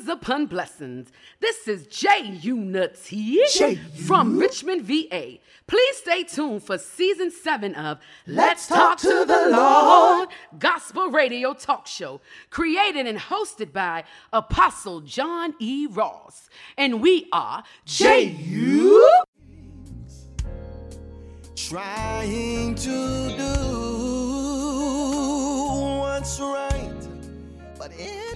Blessings upon blessings. This is J from Richmond, VA. Please stay tuned for season seven of Let's Talk to the Lord Gospel Radio Talk Show, created and hosted by Apostle John E. Ross. And we are JU. Trying to do what's right, but it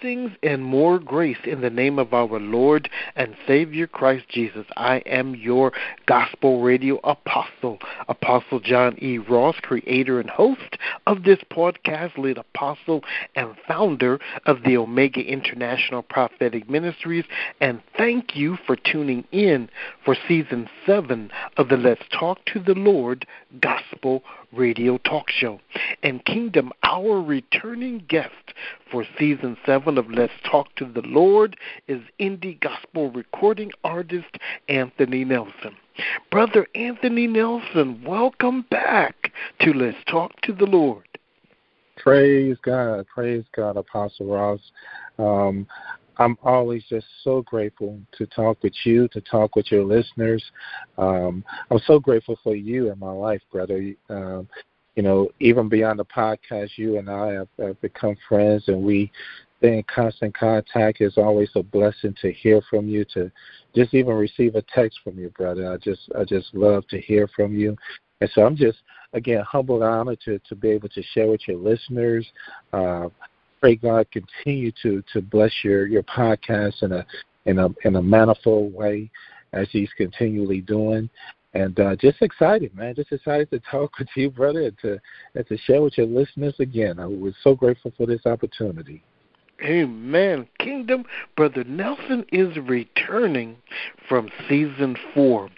Blessings and more grace in the name of our Lord and Savior Christ Jesus. I am your gospel radio apostle, Apostle John E. Ross, creator and host of this podcast, lead apostle and founder of the Omega International Prophetic Ministries. And thank you for tuning in for season seven of the Let's Talk to the Lord Gospel Radio Talk Show. And Kingdom, our returning guest for season seven of Let's Talk to the Lord is indie gospel recording artist Anthony Nelson. Brother Anthony Nelson, welcome back to Let's Talk to the Lord. Praise God. Praise God, Apostle Ross. Um, I'm always just so grateful to talk with you, to talk with your listeners. Um, I'm so grateful for you in my life, brother. Um, you know, even beyond the podcast, you and I have, have become friends, and we stay in constant contact. It's always a blessing to hear from you, to just even receive a text from you, brother. I just, I just love to hear from you, and so I'm just again humbled and honored to to be able to share with your listeners. Uh, pray God continue to to bless your your podcast in a in a in a manifold way as He's continually doing. And uh, just excited, man. Just excited to talk with you, brother, and to and to share with your listeners again. I was so grateful for this opportunity. Amen. Kingdom, Brother Nelson is returning from season four.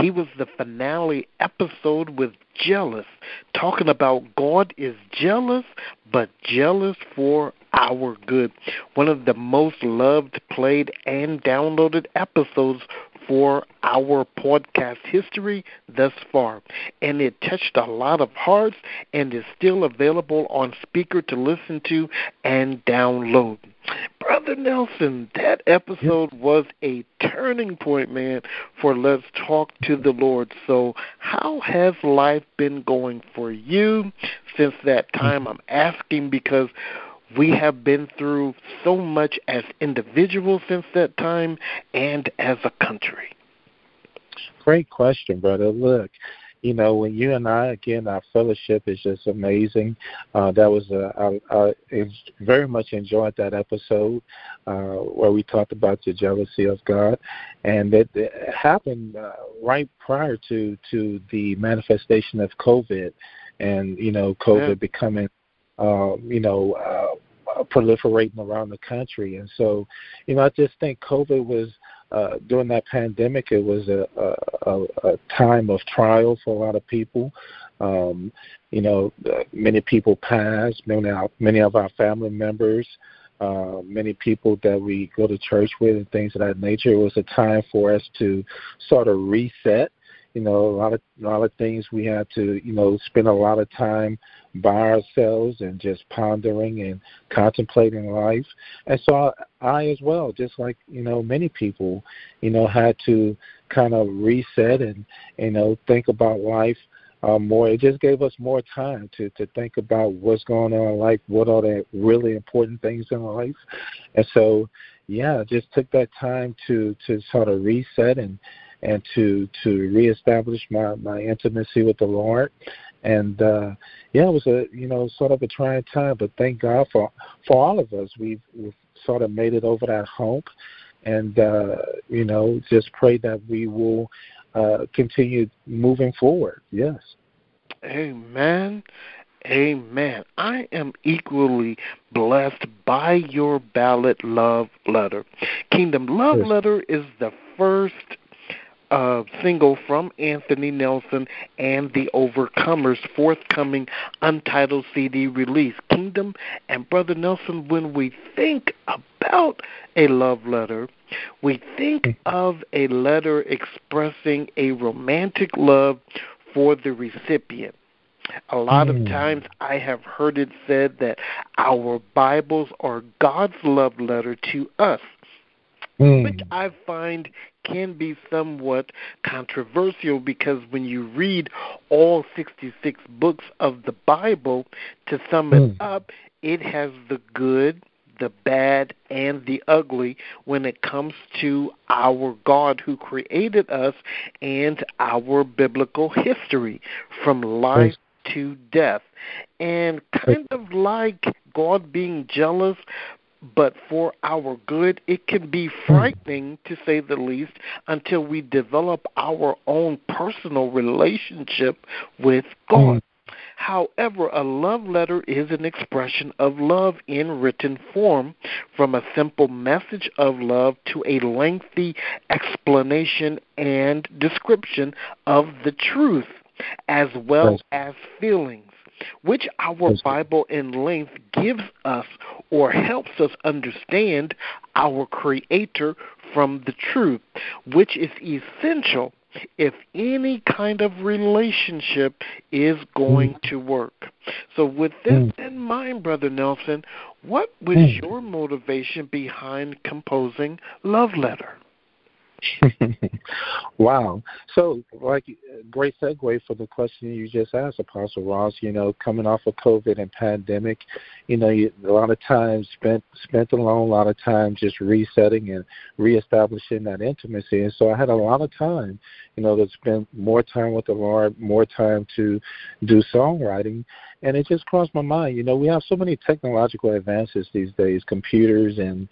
He was the finale episode with Jealous, talking about God is jealous, but jealous for our good. One of the most loved, played, and downloaded episodes for our podcast history thus far. And it touched a lot of hearts and is still available on Spreaker to listen to and download. Brother Nelson, that episode was a turning point, man, for Let's Talk to the Lord. So, how has life been going for you since that mm. time? I'm asking because we have been through so much as individuals since that time and as a country. Great question, brother. Look, you know, when you and I again, our fellowship is just amazing. Uh, that was a, I, I very much enjoyed that episode uh, where we talked about the jealousy of God, and it, it happened uh, right prior to to the manifestation of COVID, and you know, COVID Yeah. becoming, uh, you know. Uh, proliferating around the country and so you know i just think covid was uh, during that pandemic, it was a, a, a, time of trial for a lot of people. Um, you know, uh, many people passed, many, many of our family members, uh, many people that we go to church with, and things of that nature. It was a time for us to sort of reset. You know, a lot of a lot of things we had to, you know, spend a lot of time by ourselves and just pondering and contemplating life. And so I, I as well, just like you know, many people, you know, had to kind of reset and you know think about life uh, more. It just gave us more time to to think about what's going on in life, what are the really important things in life, and so yeah, just took that time to to sort of reset and and to to reestablish my my intimacy with the Lord. And uh yeah, it was a you know sort of a trying time, but thank God for for all of us. We've, we've sort of made it over that hump, and uh, you know just pray that we will uh, continue moving forward. Yes. Amen. Amen. I am equally blessed by your ballot love letter. Kingdom Love. Letter is the first uh, single from Anthony Nelson and the Overcomers' forthcoming untitled CD release. Kingdom and Brother Nelson, when we think about a love letter, we think of a letter expressing a romantic love for the recipient. A lot of Mm. times I have heard it said that our Bibles are God's love letter to us Mm. which I find can be somewhat controversial because when you read all 66 books of the Bible, to sum it Mm. up, it has the good, the bad, and the ugly when it comes to our God who created us and our biblical history from life to death. And kind of like God being jealous, but for our good. It can be frightening, to say the least, until we develop our own personal relationship with God. Mm. However, a love letter is an expression of love in written form, from a simple message of love to a lengthy explanation and description of the truth, as well as feelings, which our Bible in length gives us or helps us understand our Creator from the truth, which is essential if any kind of relationship is going to work. So, with this Mm. in mind, Brother Nelson, what was Mm. your motivation behind composing Love Letter? wow. So, like, great segue for the question you just asked, Apostle Ross. You know, coming off of COVID and pandemic, you know, you, a lot of time spent spent alone, a lot of time just resetting and reestablishing that intimacy. And so, I had a lot of time, you know, to spend more time with the Lord, more time to do songwriting. And it just crossed my mind. You know, we have so many technological advances these days, computers and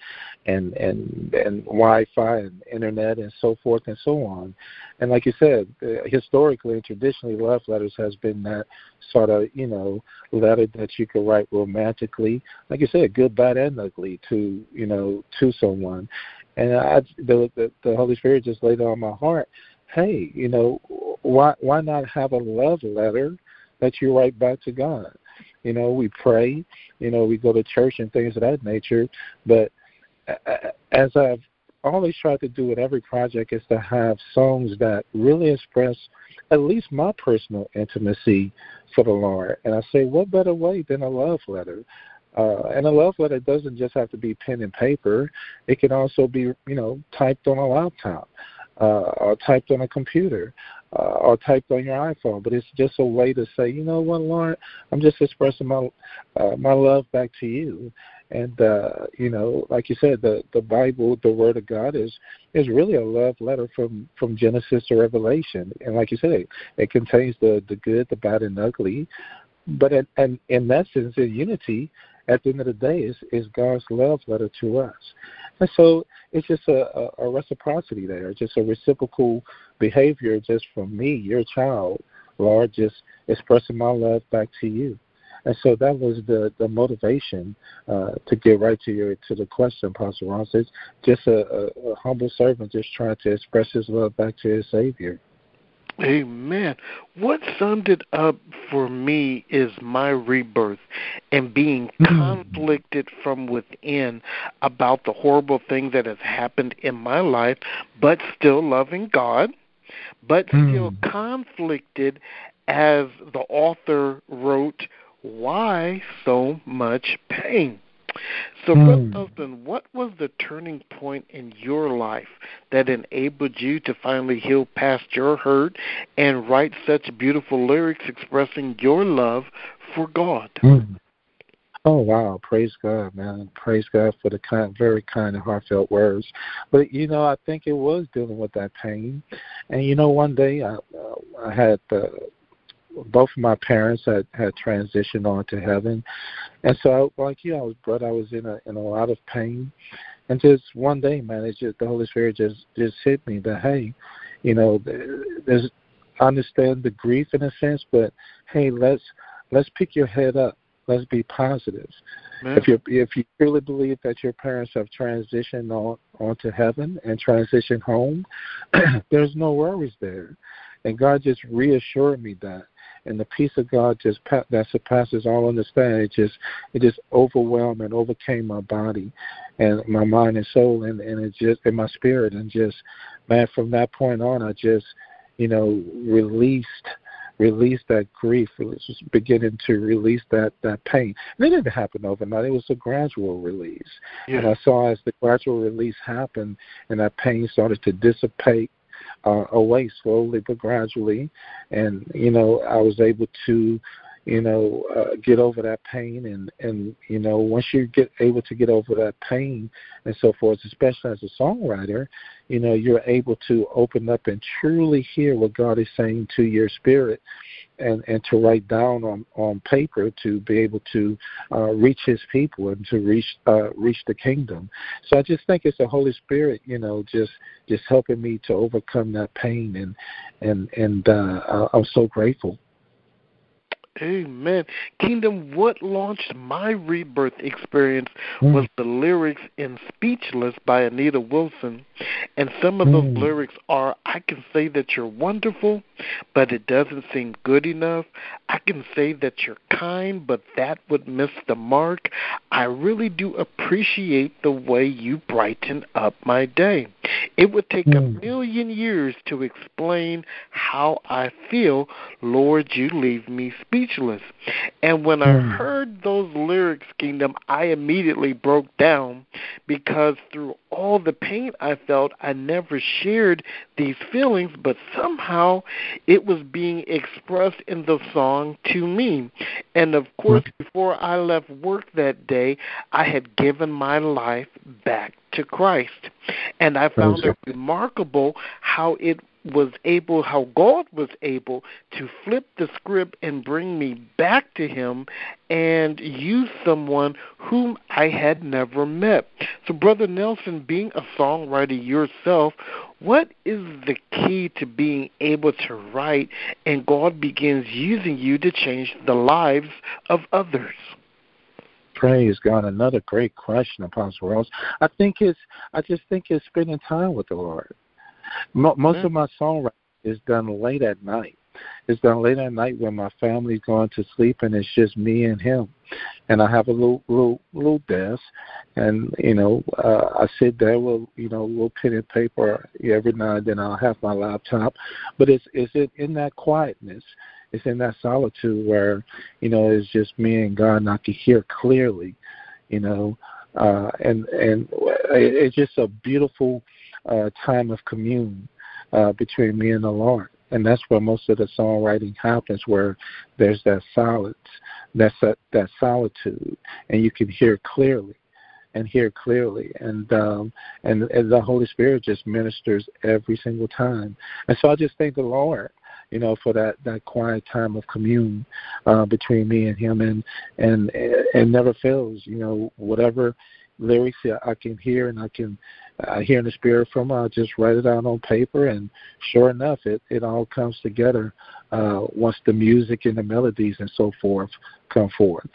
and and and Wi-Fi and internet and so forth and so on. And like you said, uh, historically and traditionally, love letters has been that sort of you know letter that you could write romantically, like you said, good, bad, and ugly to you know to someone. And I, the, the the Holy Spirit just laid it on my heart. Hey, you know, why why not have a love letter that you write back to God? You know, we pray, you know, we go to church and things of that nature, but a- as I've always tried to do with every project is to have songs that really express at least my personal intimacy for the Lord. And I say, what better way than a love letter? Uh, and a love letter doesn't just have to be pen and paper. It can also be, you know, typed on a laptop, uh, or typed on a computer, uh, or typed on your iPhone. But it's just a way to say, you know what, Lord, I'm just expressing my uh, my love back to you. And uh you know like you said the the bible the word of god is is really a love letter from from genesis to revelation. And like you said it it contains the the good the bad and ugly. But in, and in essence in unity at the end of the day is is god's love letter to us and so it's just a, a, a reciprocity there just a reciprocal behavior just from me your child lord just expressing my love back to you and so that was the the motivation uh, to get right to your to the question, Pastor Ross. It's just a, a, a humble servant just trying to express his love back to his Savior. Amen. What summed it up for me is my rebirth and being Mm. conflicted from within about the horrible thing that has happened in my life, but still loving God, but still Mm. conflicted as the author wrote, Why so much pain? So, Brother Mm. Nelson, what was the turning point in your life that enabled you to finally heal past your hurt and write such beautiful lyrics expressing your love for God? Mm. Oh wow! Praise God, man! Praise God for the kind, very kind and heartfelt words. But you know, I think it was dealing with that pain. And you know, one day I, uh, I had uh, both of my parents had had transitioned on to heaven, and so I, like you, I was, but I was in a in a lot of pain. And just one day, man, it just the Holy Spirit just just hit me that hey, you know, there's I understand the grief in a sense, but hey, let's let's pick your head up. Let's be positive. Man. If you if you truly believe that your parents have transitioned on onto heaven and transitioned home, there's no worries there. And God just reassured me that, and the peace of God just pa- that surpasses all understanding, it just it just overwhelmed and overcame my body, and my mind and soul, and and it just in my spirit, and just man, from that point on, I just you know released release that grief, just beginning to release that that pain. And it didn't happen overnight; it was a gradual release. And I saw as the gradual release happened, and that pain started to dissipate uh, away slowly but gradually, and you know I was able to. You know, uh, get over that pain, and and you know, once you get able to get over that pain and so forth, especially as a songwriter, you know, you're able to open up and truly hear what God is saying to your spirit and and to write down on on paper to be able to uh, reach His people and to reach uh, reach the kingdom. So I just think it's the Holy Spirit, you know, just just helping me to overcome that pain, and and and uh, I'm so grateful. Amen. Kingdom, what launched my rebirth experience Mm. was the lyrics in Speechless by Anita Wilson. And some of those Mm. lyrics are I can say that you're wonderful, but it doesn't seem good enough. I can say that you're kind, but that would miss the mark. I really do appreciate the way you brighten up my day. It would take a Mm. million years to explain how I feel. Lord, you leave me speechless. And when I Mm. heard those lyrics, Kingdom, I immediately broke down because through all the pain I felt, I never shared these feelings, but somehow it was being expressed in the song to me. And of course, before I left work that day, I had given my life back to Christ. And I found it remarkable how it was able, how God was able to flip the script and bring me back to Him and use someone whom I had never met. So, Brother Nelson, being a songwriter yourself, what is the key to being able to write and God begins using you to change the lives of others? Praise God. Another great question, Apostle Ross. I think it's I just think it's spending time with the Lord. Mo- Most of my songwriting is done late at night. It's done late at night when my family's going to sleep and it's just me and him. And I have a little little little desk and you know, uh I sit there with you know, a little pen and paper every now and then I'll have my laptop. But it's it's in, in that quietness it's in that solitude where you know it's just me and God, and I can hear clearly, you know, uh, and and it- it's just a beautiful uh, time of commune uh, between me and the Lord, and that's where most of the songwriting happens, where there's that silence, that's that that solitude, and you can hear clearly. And hear clearly, and um, and, and the Holy Spirit just ministers every single time, and so I just thank the Lord you know, for that that quiet time of commune uh, between me and him, and and and never fails. You know, whatever lyrics I can hear and I can uh, hear in the spirit from, I'll just write it out on paper, and sure enough, it it all comes together uh, once the music and the melodies and so forth come forth.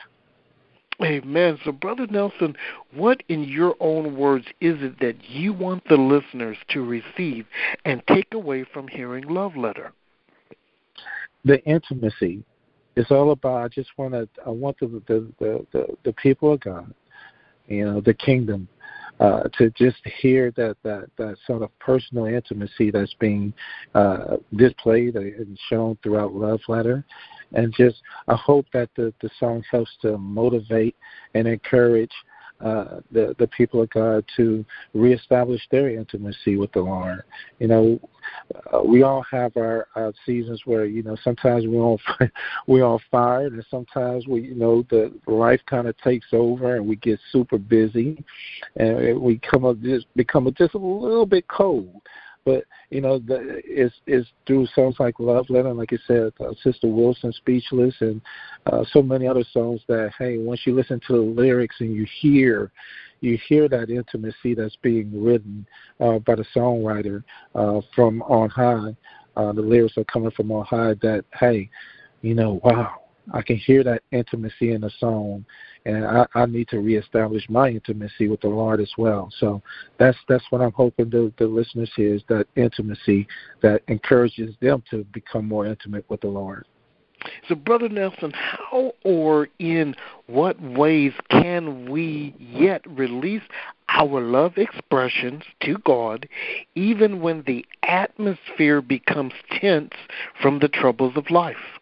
Amen. So, Brother Nelson, what in your own words is it that you want the listeners to receive and take away from hearing Love Letter? the intimacy. It's all about. I just want to. I want the the the the, the people of God, you know, the kingdom, uh, to just hear that that that sort of personal intimacy that's being uh, displayed and shown throughout Love Letter, and just I hope that the the song helps to motivate and encourage uh, the the people of God to reestablish their intimacy with the Lord. You know, uh, we all have our, our seasons where you know sometimes we're all we're all fired, and sometimes we you know the life kind of takes over and we get super busy, and we come up just become just a little bit cold. But you know, the, it's it's through songs like Love Letter, like you said, uh, Sister Wilson, Speechless, and uh, so many other songs that hey, once you listen to the lyrics and you hear, you hear that intimacy that's being written uh, by the songwriter uh, from on high. Uh, the lyrics are coming from on high. That hey, you know, wow, I can hear that intimacy in the song, and I, I need to reestablish my intimacy with the Lord as well. So that's that's what I'm hoping the, the listeners hear is that intimacy that encourages them to become more intimate with the Lord. So, Brother Nelson, how or in what ways can we yet release our love expressions to God, even when the atmosphere becomes tense from the troubles of life?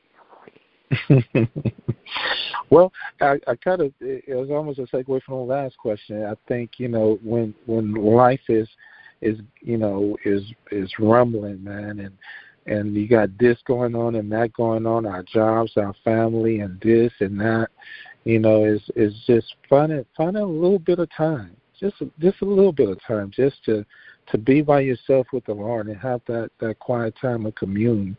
well, I, I kind of it was almost a segue from the last question. I think you know when when life is is you know is is rumbling, man, and and you got this going on and that going on, our jobs, our family, and this and that. You know, is is just finding finding a little bit of time, just just a little bit of time, just to to be by yourself with the Lord and have that that quiet time of commune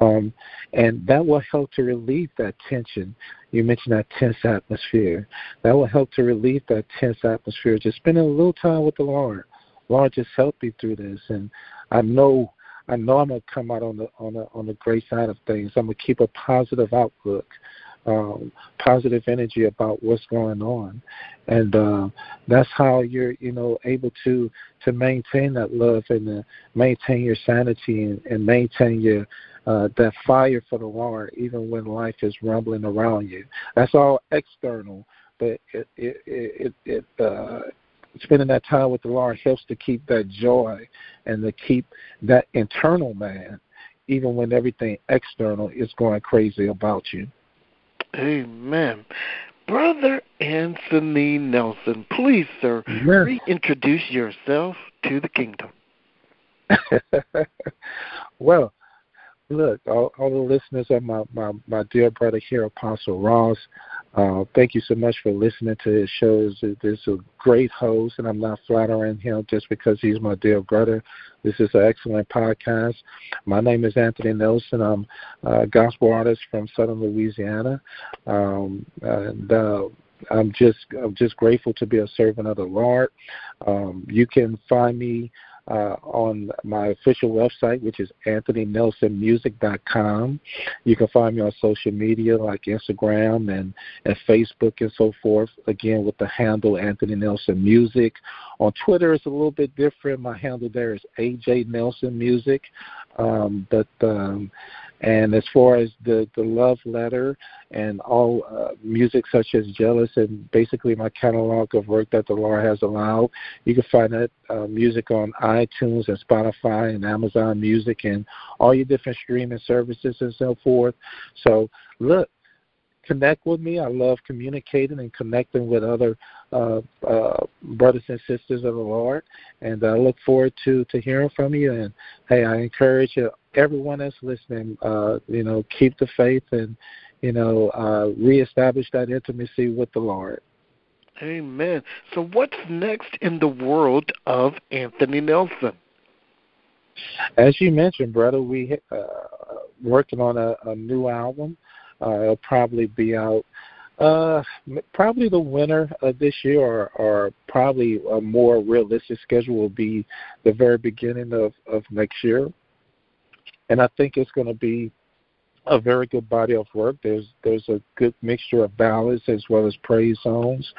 Um, and that will help to relieve that tension. You mentioned that tense atmosphere. That will help to relieve that tense atmosphere. Just spending a little time with the Lord. Lord, just help me through this. And I know I know I'm gonna come out on the on the on the great side of things. I'm gonna keep a positive outlook, um, positive energy about what's going on, and uh, that's how you're you know able to to maintain that love and to maintain your sanity and, and maintain your uh, that fire for the Lord, even when life is rumbling around you. That's all external, but it it it, it uh, spending that time with the Lord helps to keep that joy and to keep that internal man, even when everything external is going crazy about you. Amen. Brother Anthony Nelson, please, sir, Yes. reintroduce yourself to the kingdom. well, look, all, all the listeners of my, my, my dear brother here, Apostle Ross, uh, thank you so much for listening to his shows. This is a great host, and I'm not flattering him just because he's my dear brother. This is an excellent podcast. My name is Anthony Nelson. I'm a gospel artist from Southern Louisiana, um, and uh, I'm just I'm just grateful to be a servant of the Lord. Um, you can find me uh, on my official website, which is anthonynelsonmusic.com. You can find me on social media like Instagram and, and Facebook and so forth, again, with the handle Anthony Nelson Music. On Twitter, it's a little bit different. My handle there is AJ Nelson Music. Um, but um, and as far as the the love letter and all uh, music such as Jealous and basically my catalog of work that the Lord has allowed, you can find that uh, music on iTunes and Spotify and Amazon Music and all your different streaming services and so forth. So look, connect with me. I love communicating and connecting with other uh, uh, brothers and sisters of the Lord, and I look forward to to hearing from you. And hey, I encourage you, everyone that's listening, uh, you know, keep the faith and you know, uh, reestablish that intimacy with the Lord. Amen. So, what's next in the world of Anthony Nelson? As you mentioned, brother, we uh, working on a, a new album. Uh, it'll probably be out uh, probably the winter of this year, or, or probably a more realistic schedule will be the very beginning of, of next year. And I think it's going to be a very good body of work. There's there's a good mixture of ballads as well as praise songs,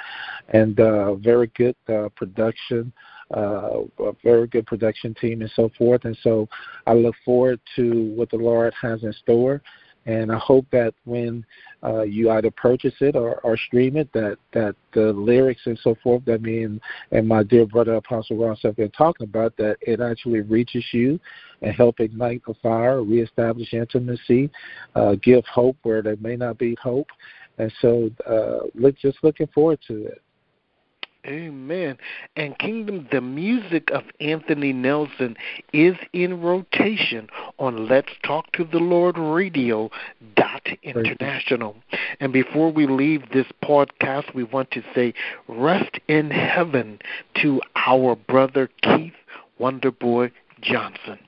and uh, very good uh, production, uh, a very good production team, and so forth. And so I look forward to what the Lord has in store. And I hope that when uh, you either purchase it or, or stream it, that that the lyrics and so forth that me and, and my dear brother Apostle Ross have been talking about, that it actually reaches you and help ignite the fire, reestablish intimacy, uh, give hope where there may not be hope. And so, uh, look, just looking forward to it. Amen. And Kingdom, the music of Anthony Nelson is in rotation on Let's Talk to the Lord Radio dot international. And before we leave this podcast, we want to say rest in heaven to our brother Keith Wonderboy Johnson.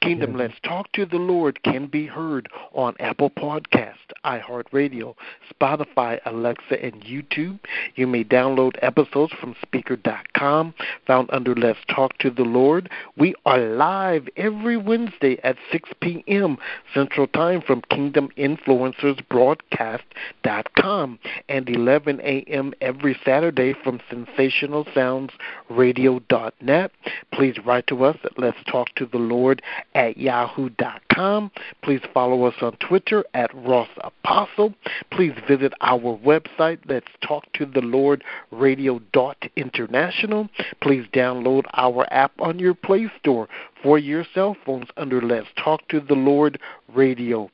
Kingdom Let's Talk to the Lord can be heard on Apple Podcast, iHeartRadio, Spotify, Alexa, and YouTube. You may download episodes from Spreaker.com, found under Let's Talk to the Lord. We are live every Wednesday at 6 p.m. Central Time from Kingdom Influencers Broadcast.com and 11 a.m. every Saturday from Sensational Sounds Radio.net. Please write to us at Let's Talk to the Lord at yahoo.com. Please follow us on Twitter at Ross Apostle. Please visit our website, Let's Talk to the Lord Radio.international. Please download our app on your Play Store for your cell phones under Let's Talk to the Lord Radio.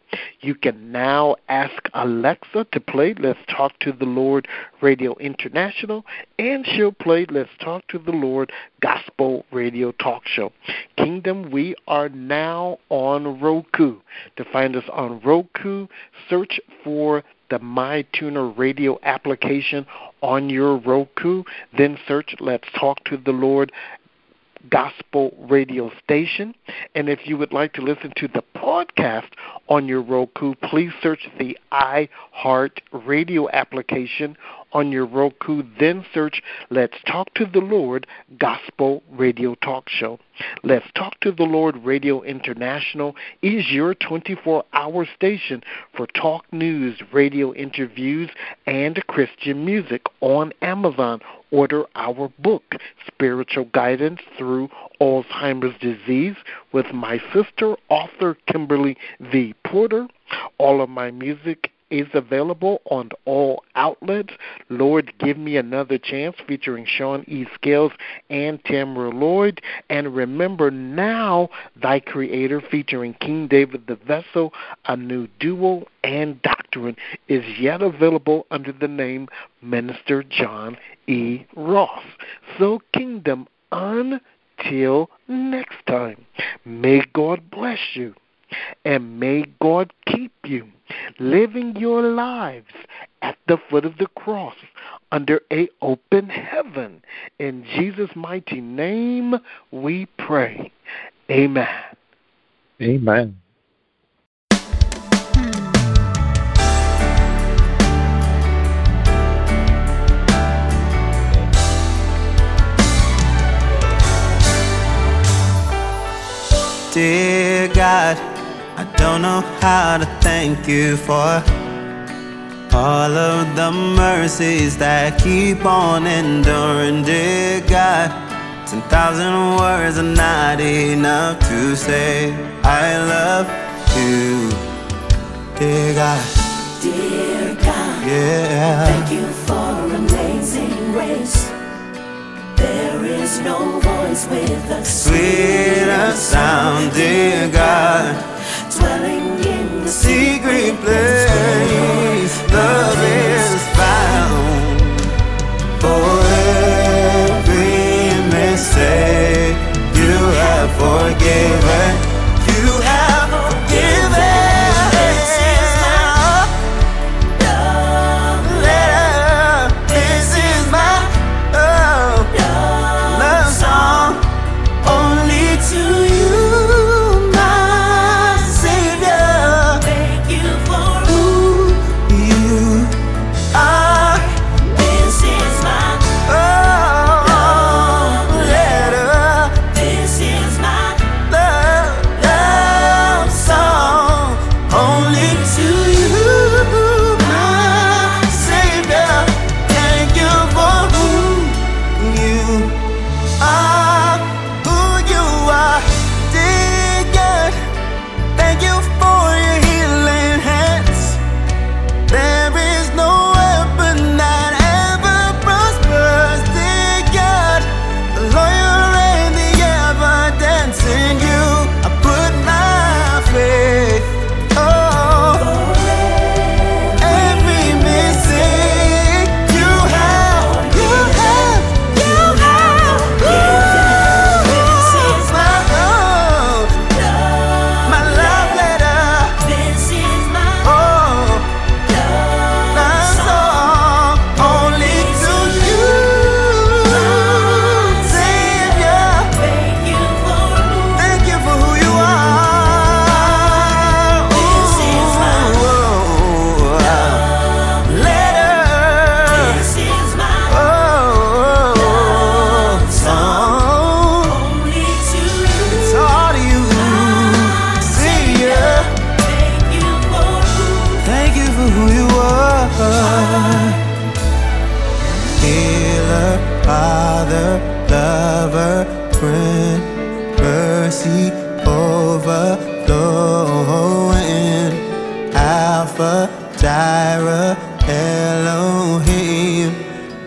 You can now ask Alexa to play Let's Talk to the Lord Radio International, and she'll play Let's Talk to the Lord Gospel Radio Talk Show. Kingdom, we are now on Roku. To find us on Roku, search for the MyTuner radio application on your Roku, then search Let's Talk to the Lord gospel radio station. And if you would like to listen to the podcast on your Roku, please search the iHeart Radio application on your Roku, then search Let's Talk to the Lord Gospel Radio Talk Show. Let's Talk to the Lord Radio International is your 24 hour station for talk news, radio interviews, and Christian music on Amazon. Order our book, Spiritual Guidance Through Alzheimer's Disease, with my sister, author Kimberly V. Porter. All of my music is available on all outlets. Lord, Give Me Another Chance featuring Sean E. Scales and Tamara Lloyd. And remember now, Thy Creator featuring King David the Vessel, a new duo and doctrine is yet available under the name Minister John E. Ross. So, Kingdom, until next time, may God bless you and may God keep you living your lives at the foot of the cross under a open heaven. In Jesus' mighty name we pray. Amen. Amen. Dear God, I don't know how to thank you for all of the mercies that keep on enduring. Dear God, ten thousand words are not enough to say I love you. Dear God, Dear God, yeah. thank you for amazing grace. There is no voice with a Sweeter sound, dear God. In the secret place, love is found. For every mistake you have forgiven,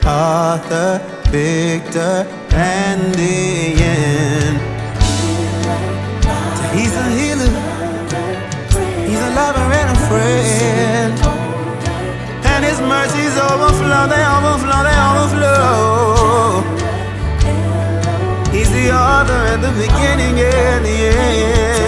Author, Victor, and the end. He's a healer. He's a lover and a friend. And his mercies overflow, they overflow, they overflow. He's the author at the beginning and the end.